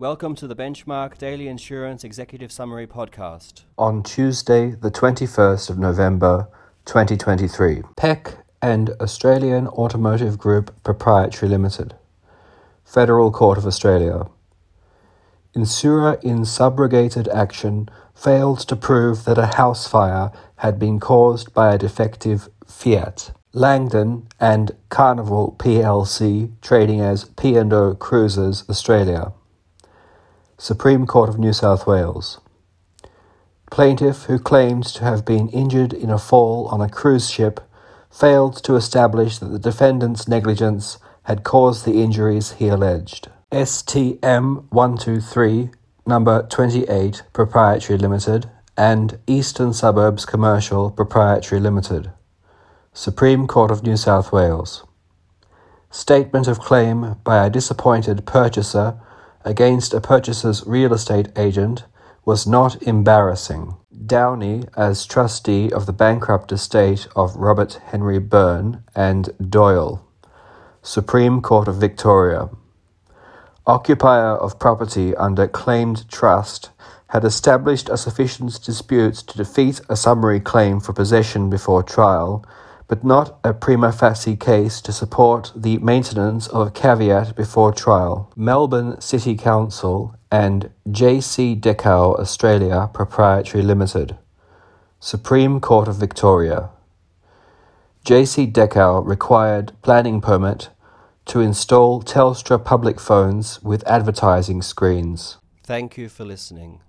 Welcome to the Benchmark Daily Insurance Executive Summary Podcast. On Tuesday, the 21st of November 2023, PEC and Australian Automotive Group Proprietary Limited, Federal Court of Australia. Insurer in subrogated action failed to prove that a house fire had been caused by a defective Fiat. Langdon and Carnival plc, trading as P&O Cruises Australia. Supreme Court of New South Wales. Plaintiff, who claimed to have been injured in a fall on a cruise ship, failed to establish that the defendant's negligence had caused the injuries he alleged. STM 123, number 28, Proprietary Limited, and Eastern Suburbs Commercial Proprietary Limited. Supreme Court of New South Wales. Statement of claim by a disappointed purchaser against a purchaser's real estate agent was not embarrassing. Downey, as trustee of the bankrupt estate of Robert Henry Byrne and Doyle, Supreme Court of Victoria. Occupier of property under claimed trust had established a sufficient dispute to defeat a summary claim for possession before trial but not a prima facie case to support the maintenance of a caveat before trial. Melbourne City Council and JCDecaux Australia Proprietary Limited. Supreme Court of Victoria. JCDecaux required planning permit to install Telstra public phones with advertising screens. Thank you for listening.